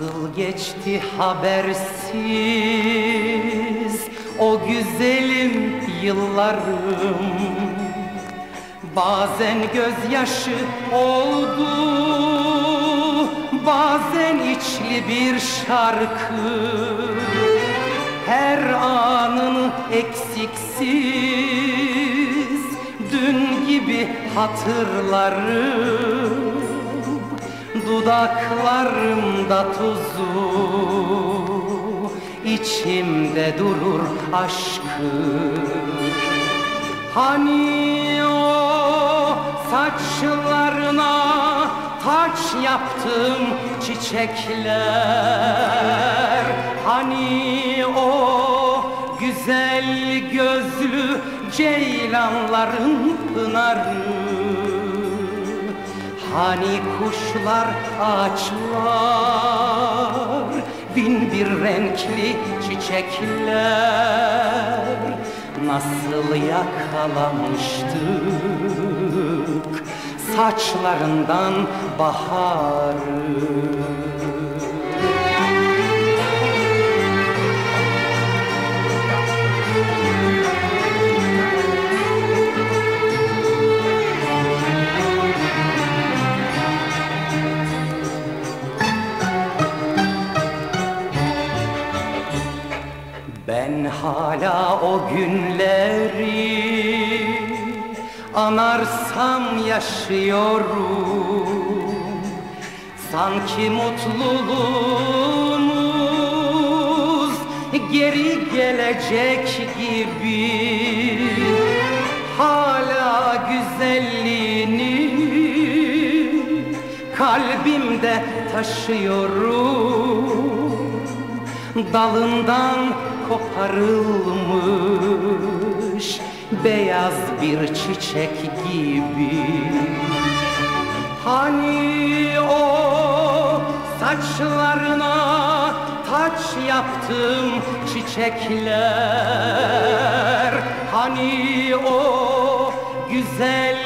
Nasıl geçti habersiz o güzelim yıllarım? Bazen gözyaşı oldu Bazen içli bir şarkı. Her anını eksiksiz Dün gibi hatırlarım Dudaklarımda tuzu. İçimde durur aşkı. Hani o saçlarına taç yaptım çiçekler? Hani o güzel gözlü ceylanların pınarı Hani kuşlar ağaçlar Bin bir renkli çiçekler. Nasıl yakalamıştık Saçlarından baharı hala o günleri anarsam yaşıyorum. Sanki mutluluğumuz geri gelecek gibi. Hala güzelliğini kalbimde taşıyorum. Dalından koparılmış beyaz bir çiçek gibi. Hani o saçlarına taç yaptım çiçekler? Hani o güzel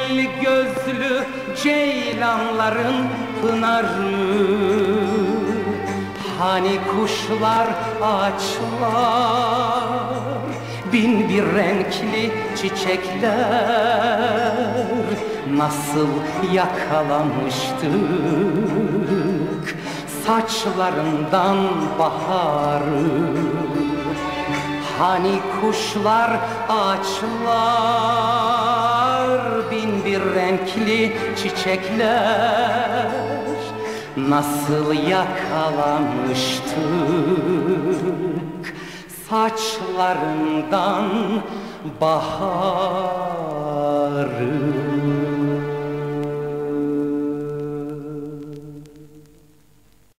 gözlü ceylanların pınarı Hani kuşlar ağaçlar Bin bir renkli çiçekler. Nasıl yakalamıştık Saçlarından baharı. Hani kuşlar ağaçlar Bin bir renkli çiçekler Nasıl yakalamıştık Saçlarından baharı